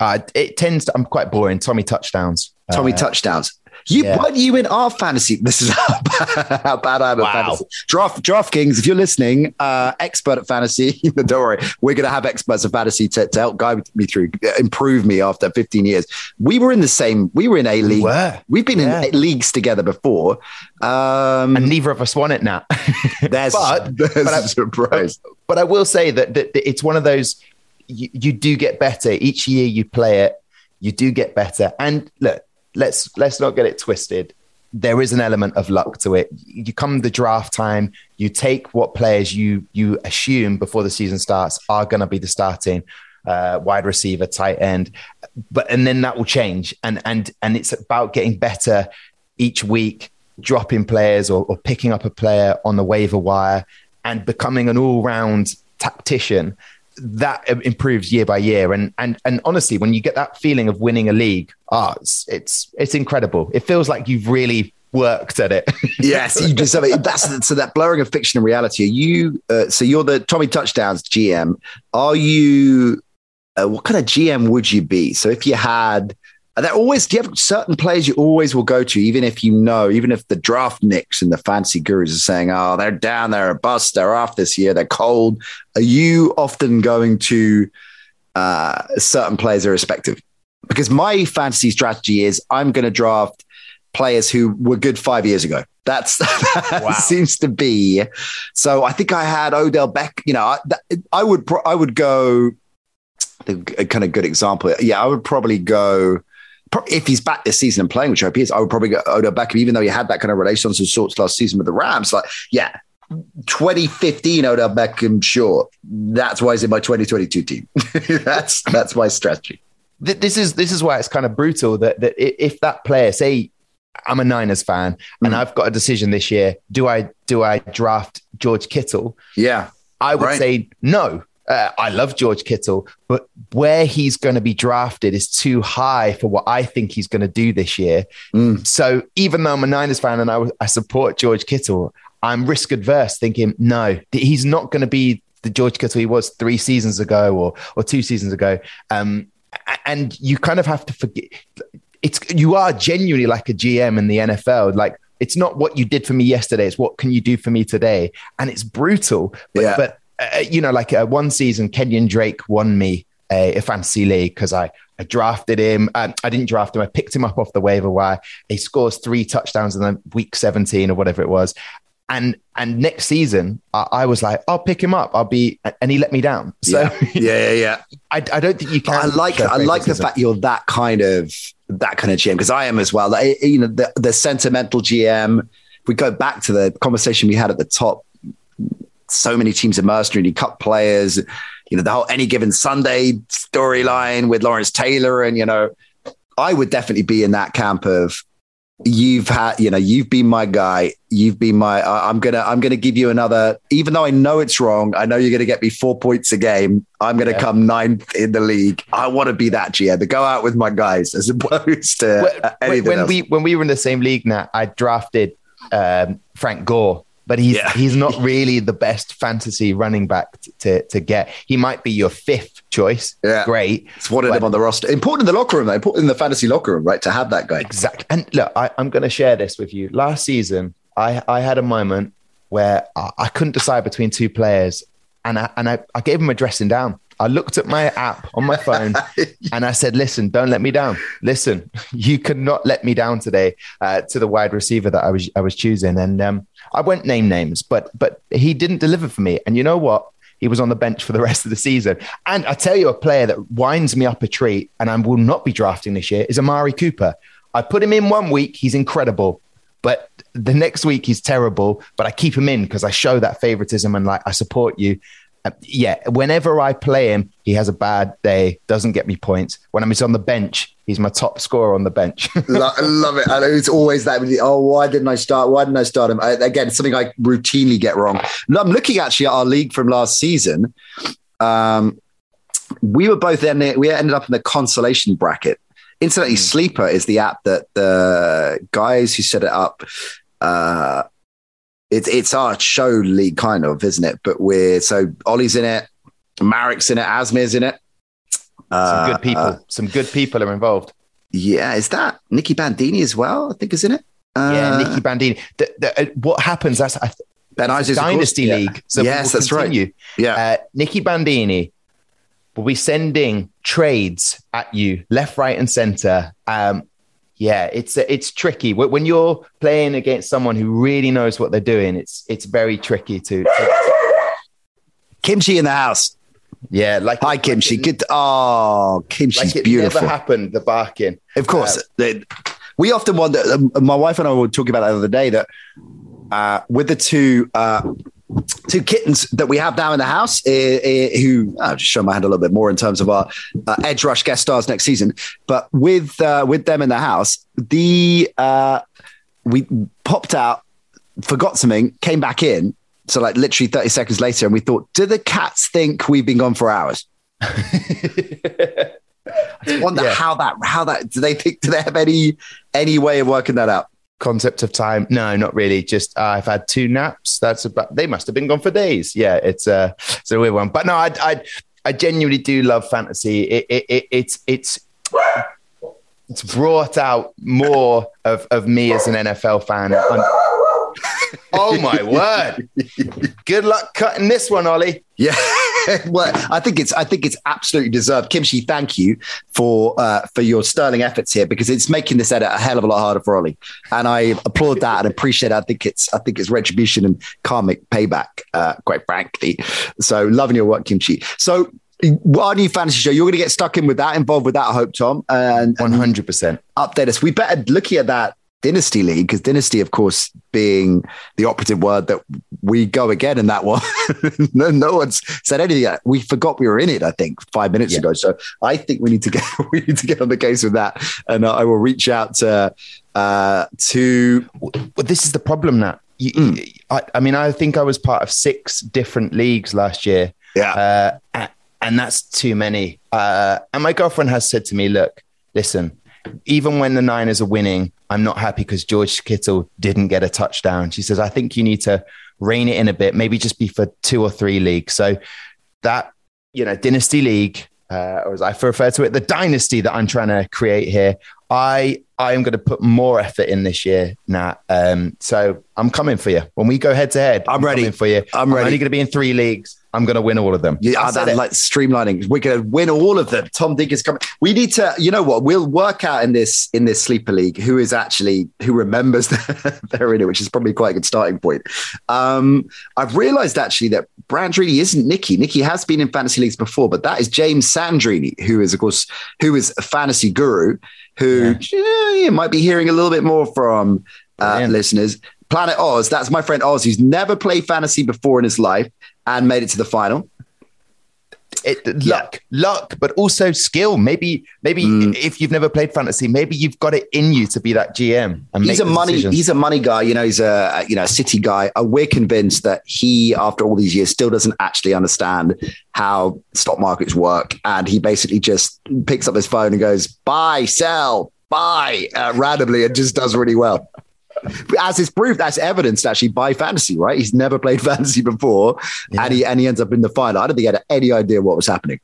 Uh, it tends to. I'm quite boring. Tommy touchdowns. Tommy uh, touchdowns. You yeah. weren't you in our fantasy? This is how bad, how bad I'm wow. at fantasy. Draft DraftKings, if you're listening, uh, expert at fantasy. don't worry, we're going to have experts of fantasy to, to help guide me through, improve me after 15 years. We were in the same. We were in a league. We have been yeah. in leagues together before, um, and neither of us won it now. there's, but, there's but I, surprise. But, but, I will say that, that, that it's one of those. You, you do get better each year. You play it. You do get better. And look, let's let's not get it twisted. There is an element of luck to it. You come the draft time, you take what players you you assume before the season starts are going to be the starting uh, wide receiver, tight end, but and then that will change, and and and it's about getting better each week, dropping players or, or picking up a player on the waiver wire, and becoming an all round tactician that improves year by year. And and and honestly, when you get that feeling of winning a league, ah, oh, it's it's it's incredible. It feels like you've really worked at it. yes, you deserve it. that's so that blurring of fiction and reality. Are you uh, so you're the Tommy Touchdowns GM? Are you? Uh, what kind of GM would you be? So if you had are there always, do you have certain players you always will go to, even if you know, even if the draft nicks and the fancy gurus are saying, oh, they're down, they're a bust, they're off this year, they're cold. Are you often going to uh, certain players irrespective? Because my fantasy strategy is I'm going to draft players who were good five years ago. That's that wow. seems to be. So I think I had Odell Beck. You know, I, I would I would go. a kind of good example. Yeah, I would probably go if he's back this season and playing, which I hope he is, I would probably go Odell Beckham, even though he had that kind of relationship of sorts last season with the Rams. Like, yeah, 2015 Odell Beckham, sure. That's why he's in my 2022 team. that's that's my strategy. This is this is why it's kind of brutal that that if that player, say I'm a Niners fan and mm. I've got a decision this year, do I do I draft George Kittle? Yeah. I would right. say no uh, I love George Kittle, but where he's going to be drafted is too high for what I think he's going to do this year. Mm. So even though I'm a Niners fan and I, I support George Kittle, I'm risk adverse, thinking no, he's not going to be the George Kittle he was three seasons ago or or two seasons ago. Um, and you kind of have to forget. It's you are genuinely like a GM in the NFL, like it's not what you did for me yesterday. It's what can you do for me today? And it's brutal. But, yeah. but uh, you know, like uh, one season, Kenyon Drake won me a, a fantasy league because I, I drafted him. Um, I didn't draft him. I picked him up off the waiver wire. He scores three touchdowns in the week 17 or whatever it was. And and next season, I, I was like, I'll pick him up. I'll be, and he let me down. So yeah, yeah, yeah. yeah. I, I don't think you can. I like I like the fact you're that kind of that kind of GM because I am as well. Like, you know, the, the sentimental GM. If we go back to the conversation we had at the top so many teams are mercenary cut players. You know, the whole any given Sunday storyline with Lawrence Taylor. And, you know, I would definitely be in that camp of you've had you know you've been my guy you've been my I, i'm gonna i'm gonna give you another even though i know it's wrong i know you're gonna get me four points a game i'm gonna Yeah. come ninth in the league i want to be that gm to go out with my guys as opposed to When- anything when else. we when we were in the same league now, I drafted um, Frank Gore, but he's Yeah. he's not really the best fantasy running back t- to to get. He might be your fifth choice. Yeah. great. it's wanted him on the roster important in the locker room though important in the fantasy locker room right to have that guy Exactly. And look, I, I'm going to share this with you. Last season, I, I had a moment where I, I couldn't decide between two players, and I, and I, I gave him a dressing down. I looked at my app on my phone and I said, "Listen, don't let me down. Listen, you cannot let me down today." Uh, to the wide receiver that I was I was choosing, and um, I won't name names, but but he didn't deliver for me. And you know what? He was on the bench for the rest of the season. And I tell you, a player that winds me up a treat, and I will not be drafting this year, is Amari Cooper. I put him in one week; he's incredible. But the next week he's terrible. But I keep him in because I show that favoritism and like I support you. Uh, yeah, whenever I play him, he has a bad day, doesn't get me points. When I'm he's on the bench, he's my top scorer on the bench. Lo- I love it. And it's always that. Oh, why didn't I start? Why didn't I start him? I, again, something I routinely get wrong. I'm looking actually at our league from last season. Um, we were both in it. We ended up in the consolation bracket. Incidentally, Sleeper is the app that the guys who set it up. Uh, it's it's our show league, kind of, isn't it? But we're so Ollie's in it, Marek's in it, Asmir's in it. Some Uh, good people. uh, Some good people are involved. yeah, is that Nicky Bandini as well? I think is in it. Uh, yeah, Nicky Bandini. The, the, uh, what happens? That's I, Ben Isaacs, dynasty Yeah. league. So yes, that's right. continue. Yeah, Uh, Nicky Bandini will be sending trades at you left, right, and center. Um, yeah, it's it's tricky when you're playing against someone who really knows what they're doing. It's it's very tricky to, to- Kim Chee in the house. yeah, like Hi, Kim Chee. Good. Oh, Kim Chee's like it beautiful. never happened. The barking. Of course, They- we often wonder. um, My wife and I were talking about that the other day that uh, with the two uh, two kittens that we have now in the house, uh, uh, who I'll just show my hand a little bit more in terms of our uh, Edge Rush guest stars next season. But with uh, with them in the house, the uh, we popped out, forgot something, came back in. So like literally 30 seconds later, and we thought, do the cats think we've been gone for hours? I wonder Yeah. how that how that do they think do they have any any way of working that out? Concept of time? No, not really. Just uh, I've had two naps. That's about. They must have been gone for days. Yeah, it's a it's a weird one. But no, I I, I genuinely do love fantasy. It, it, it it's it's it's brought out more of, of me as an NFL fan. I'm- oh my word! Good luck cutting this one, Ollie. Yeah. well, I think it's I think it's absolutely deserved. Kim Chee, thank you for uh, for your sterling efforts here because it's making this edit a hell of a lot harder for Ollie, and I applaud that and appreciate. It. I think it's I think it's retribution and karmic payback, uh, quite frankly. So loving your work, Kim Chee. So. Our new fantasy show, you're going to get stuck in with that, involved with that, I hope, Tom, and, hundred percent. update us. We better looking at that dynasty league because dynasty, of course, being the operative word that we go again in that one. no, no one's said anything. yet. We forgot we were in it. I think five minutes Yeah. ago. So I think we need to get we need to get on the case with that, and uh, I will reach out to uh, to But this is the problem now. You, Mm. I, I mean, I think I was part of six different leagues last year. yeah. Uh, and that's too many. Uh, and my girlfriend has said to me, look, listen, even when the Niners are winning, I'm not happy because George Kittle didn't get a touchdown. She says, I think you need to rein it in a bit, maybe just be for two or three leagues. So that, you know, Dynasty League, uh, or as I refer to it, the dynasty that I'm trying to create here, I I am going to put more effort in this year, Nat. Um, so I'm coming for you. When we go head to head, I'm ready. coming for you. I'm ready. only going to be in three leagues. I'm going to win all of them. Yeah, I that, like streamlining. We're going to win all of them. Tom Digg is coming. We need to, you know what? We'll work out in this in this sleeper league who is actually who remembers they're in it, which is probably quite a good starting point. Um, I've realised actually that Brand really isn't Nicky. Nicky has been in fantasy leagues before, but that is James Sandrini, who is of course who is a fantasy guru, who eh, you might be hearing a little bit more from uh, listeners. Planet Oz, that's my friend Oz, who's never played fantasy before in his life and made it to the final it, luck, yeah. luck, but also skill. Maybe, maybe mm. if you've never played fantasy, maybe you've got it in you to be that GM. He's a money, decisions. he's a money guy. You know, he's a you know a city guy. Uh, we're convinced that he, after all these years, still doesn't actually understand how stock markets work, and he basically just picks up his phone and goes buy, sell, buy uh, randomly, and just does really well as is proof, that's evidenced actually by fantasy, right? He's never played fantasy before, yeah. and he and he ends up in the final. I don't think he had any idea what was happening.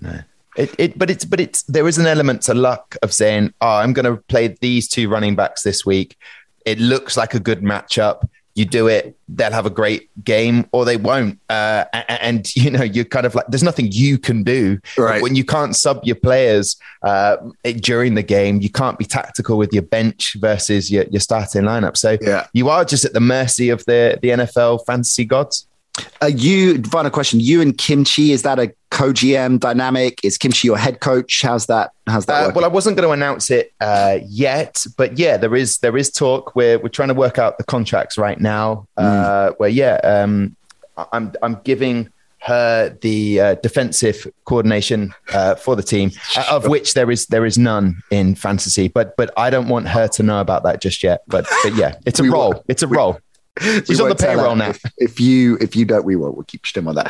No. It, it, but it's but it's there is an element to luck of saying, oh, I'm going to play these two running backs this week. It looks like a good matchup you do it, they'll have a great game or they won't. Uh, and, and, you know, you're kind of like, there's nothing you can do. Right. When you can't sub your players uh, during the game, you can't be tactical with your bench versus your, your starting lineup. So yeah. you are just at the mercy of the, the NFL fantasy gods. Uh, you final question. You and Kim Chee, is that a co-GM dynamic? Is Kim Chee your head coach? How's that? How's that? Uh, well, I wasn't going to announce it uh, yet, but yeah, there is there is talk. We're we're trying to work out the contracts right now. Mm. where yeah, um, I'm I'm giving her the uh, defensive coordination uh, for the team, of which there is there is none in fantasy. But but I don't want her to know about that just yet. But but yeah, it's a role. It's a role. She's on the payroll now. If, if, you if you don't, we will. We'll keep Stim on that.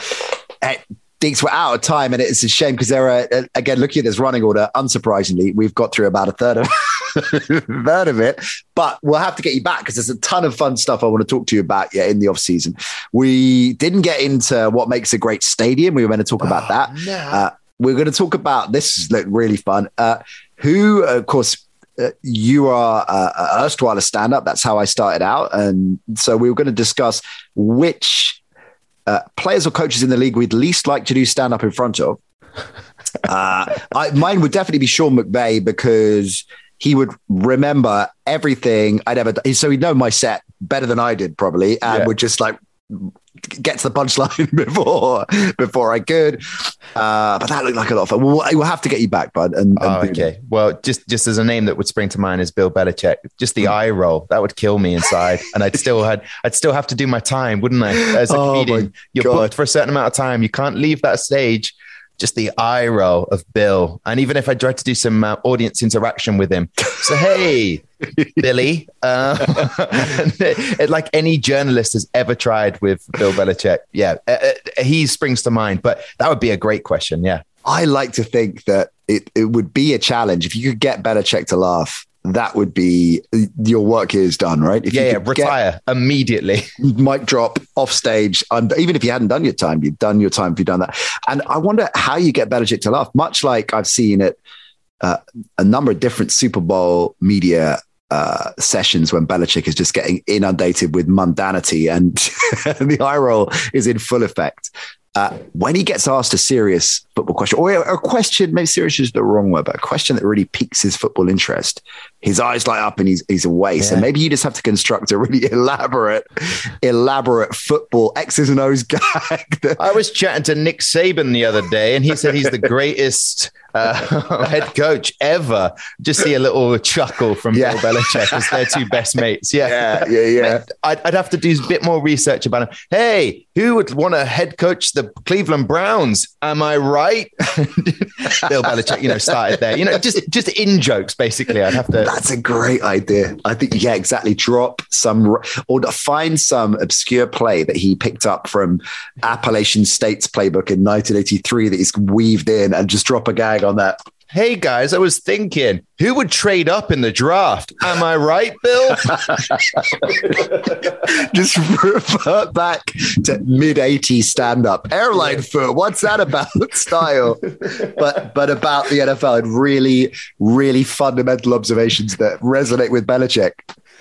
Uh, Deeks, we're out of time, and it's a shame because there are uh, again looking at this running order. Unsurprisingly, we've got through about a third of third of it, but we'll have to get you back because there's a ton of fun stuff I want to talk to you about. Yeah, in the off season, we didn't get into what makes a great stadium. We were going to talk about oh, that. No. Uh, we're going to talk about this is really fun. Uh, who, of course, you are uh, erstwhile a stand up. That's how I started out. And so we were going to discuss which uh, players or coaches in the league we'd least like to do stand up in front of. Uh, I, mine would definitely be Sean McVay because he would remember everything I'd ever done. So he'd know my set better than I did, probably, and yeah. would just like get to the punchline before before I could. Uh, but that looked like a lot of fun. We'll, we'll have to get you back, bud. And, and oh, okay. Well, just just as a name that would spring to mind is Bill Belichick. Just the eye roll that would kill me inside, and I'd still had I'd still have to do my time, wouldn't I? As a oh comedian, you're booked for a certain amount of time. You can't leave that stage just the eye roll of Bill. And even if I tried to do some uh, audience interaction with him, so hey, Billy, uh, it, like any journalist has ever tried with Bill Belichick, yeah, uh, uh, he springs to mind. But that would be a great question. Yeah, I like to think that it, it would be a challenge if you could get Belichick to laugh that would be your work here is done, right? If yeah, yeah retire get, immediately. Mic drop off stage. And even if you hadn't done your time, you've done your time if you've done that. And I wonder how you get Belichick to laugh, much like I've seen it uh, a number of different Super Bowl media uh, sessions when Belichick is just getting inundated with mundanity and the eye roll is in full effect. Uh, when he gets asked a serious football question, or a question, maybe serious is the wrong word, but a question that really piques his football interest, his eyes light up and he's, he's away. Yeah. So maybe you just have to construct a really elaborate, elaborate football X's and O's gag. That- I was chatting to Nick Saban the other day, and he said he's the greatest uh, head coach ever. Just see a little chuckle from yeah. Bill Belichick as their two best mates. Yeah, yeah, yeah. yeah. I'd, I'd, have to do a bit more research about him. Hey, who would want to head coach the Cleveland Browns? Am I right? Bill Belichick, you know, started there. You know, just just in jokes, basically. I'd have to. That's a great idea. I think, yeah, exactly. Drop some or find some obscure play that he picked up from Appalachian State's playbook in 1983 that he's weaved in, and just drop a gag on that. Hey guys, I was thinking, who would trade up in the draft? Am I right, Bill? Just revert back to mid 80s stand up. Airline foot, what's that about? Style. But but about the NFL and really, really fundamental observations that resonate with Belichick.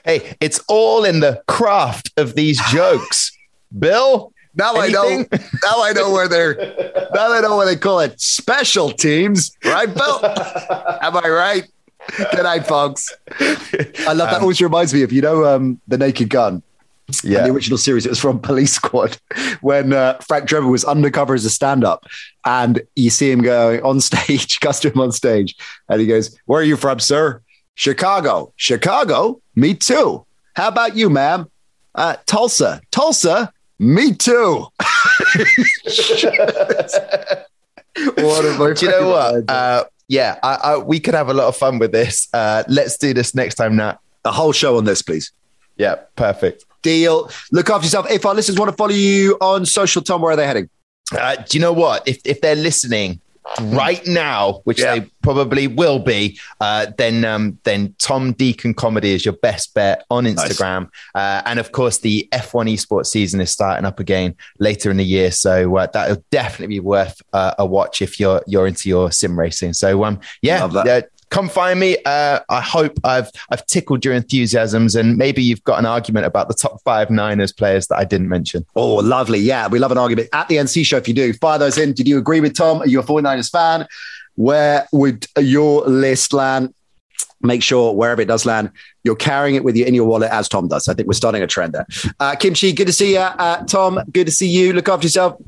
Hey, it's all in the craft of these jokes. Bill, now Anything? I know. Now I know where they're. Now I know what they call it. Special teams, right, Bill? Am I right? Good night, folks. I love that. Um, always reminds me of you know um, the Naked Gun. Yeah, the original series. It was from Police Squad when uh, Frank Drebin was undercover as a stand-up, and you see him going on stage, custom on stage, and he goes, "Where are you from, sir? Chicago. Chicago. Me too. How about you, ma'am? Uh, Tulsa. Tulsa. Me too. One of my Do you know what? Uh, yeah, I, I, we could have a lot of fun with this. Uh, let's do this next time, Nat. a whole show on this, please. Yeah, perfect. Deal. Look after yourself. If our listeners want to follow you on social, Tom, where are they heading? Uh, do you know what? If if they're listening right now, which Yeah. they probably will be, uh, then um, then Tom Deacon comedy is your best bet on Instagram, uh, and of course the F1 esports season is starting up again later in the year, so uh, that'll definitely be worth uh, a watch if you're you're into your sim racing. So um, yeah, uh, come find me. Uh, I hope I've I've tickled your enthusiasms, and maybe you've got an argument about the top five Niners players that I didn't mention. Oh, lovely. Yeah, we love an argument at the NC show. If you do, fire those in. Did you agree with Tom? Are you a 49ers fan? Where would your list land? Make sure wherever it does land, you're carrying it with you in your wallet as Tom does. I think we're starting a trend there. Uh, Kim Chee, good to see you. Uh, Tom, good to see you. Look after yourself.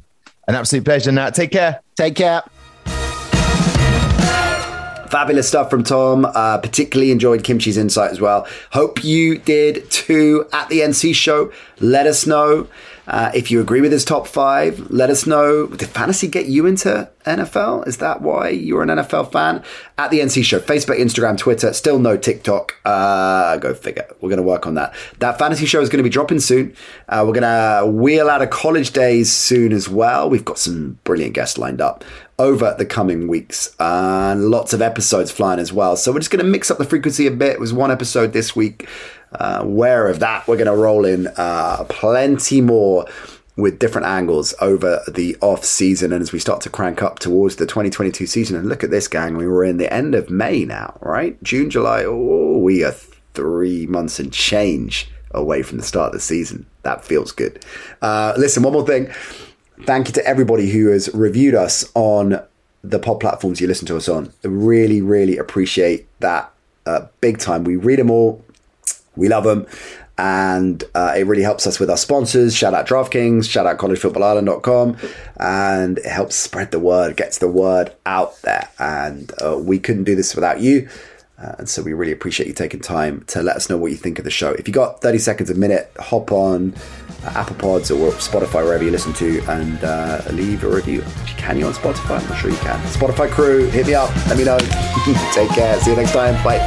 An absolute pleasure, Nat. Take care. Take care. Fabulous stuff from Tom. Uh, particularly enjoyed Kim Chee's insight as well. Hope you did too at the NC show. Let us know uh, if you agree with his top five. Let us know. Did fantasy get you into NFL? Is that why you're an NFL fan? At the NC show, Facebook, Instagram, Twitter. Still no TikTok. Uh, go figure. We're going to work on that. That fantasy show is going to be dropping soon. Uh, we're going to wheel out of college days soon as well. We've got some brilliant guests lined up over the coming weeks and lots of episodes flying as well. So we're just going to mix up the frequency a bit. It was one episode this week. Uh, aware of that, we're going to roll in uh, plenty more with different angles over the off season and as we start to crank up towards the 2022 season. And look at this, gang. We were in the end of May now, right? June, July. Oh, we are three months and change away from the start of the season. That feels good. Uh, listen, one more thing. Thank you to everybody who has reviewed us on the pod platforms you listen to us on. Really, really appreciate that uh, big time. We read them all. We love them. And uh, it really helps us with our sponsors. Shout out DraftKings, shout out collegefootballireland.com. And it helps spread the word, gets the word out there. And uh, we couldn't do this without you. Uh, and so we really appreciate you taking time to let us know what you think of the show. If you got 30 seconds a minute, hop on Apple Pods or Spotify, wherever you listen to, and uh, leave a review. Can you on Spotify? I'm not sure you can. Spotify crew, hit me up. Let me know. Take care. See you next time. Bye.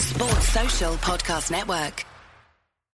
Sports Social Podcast Network.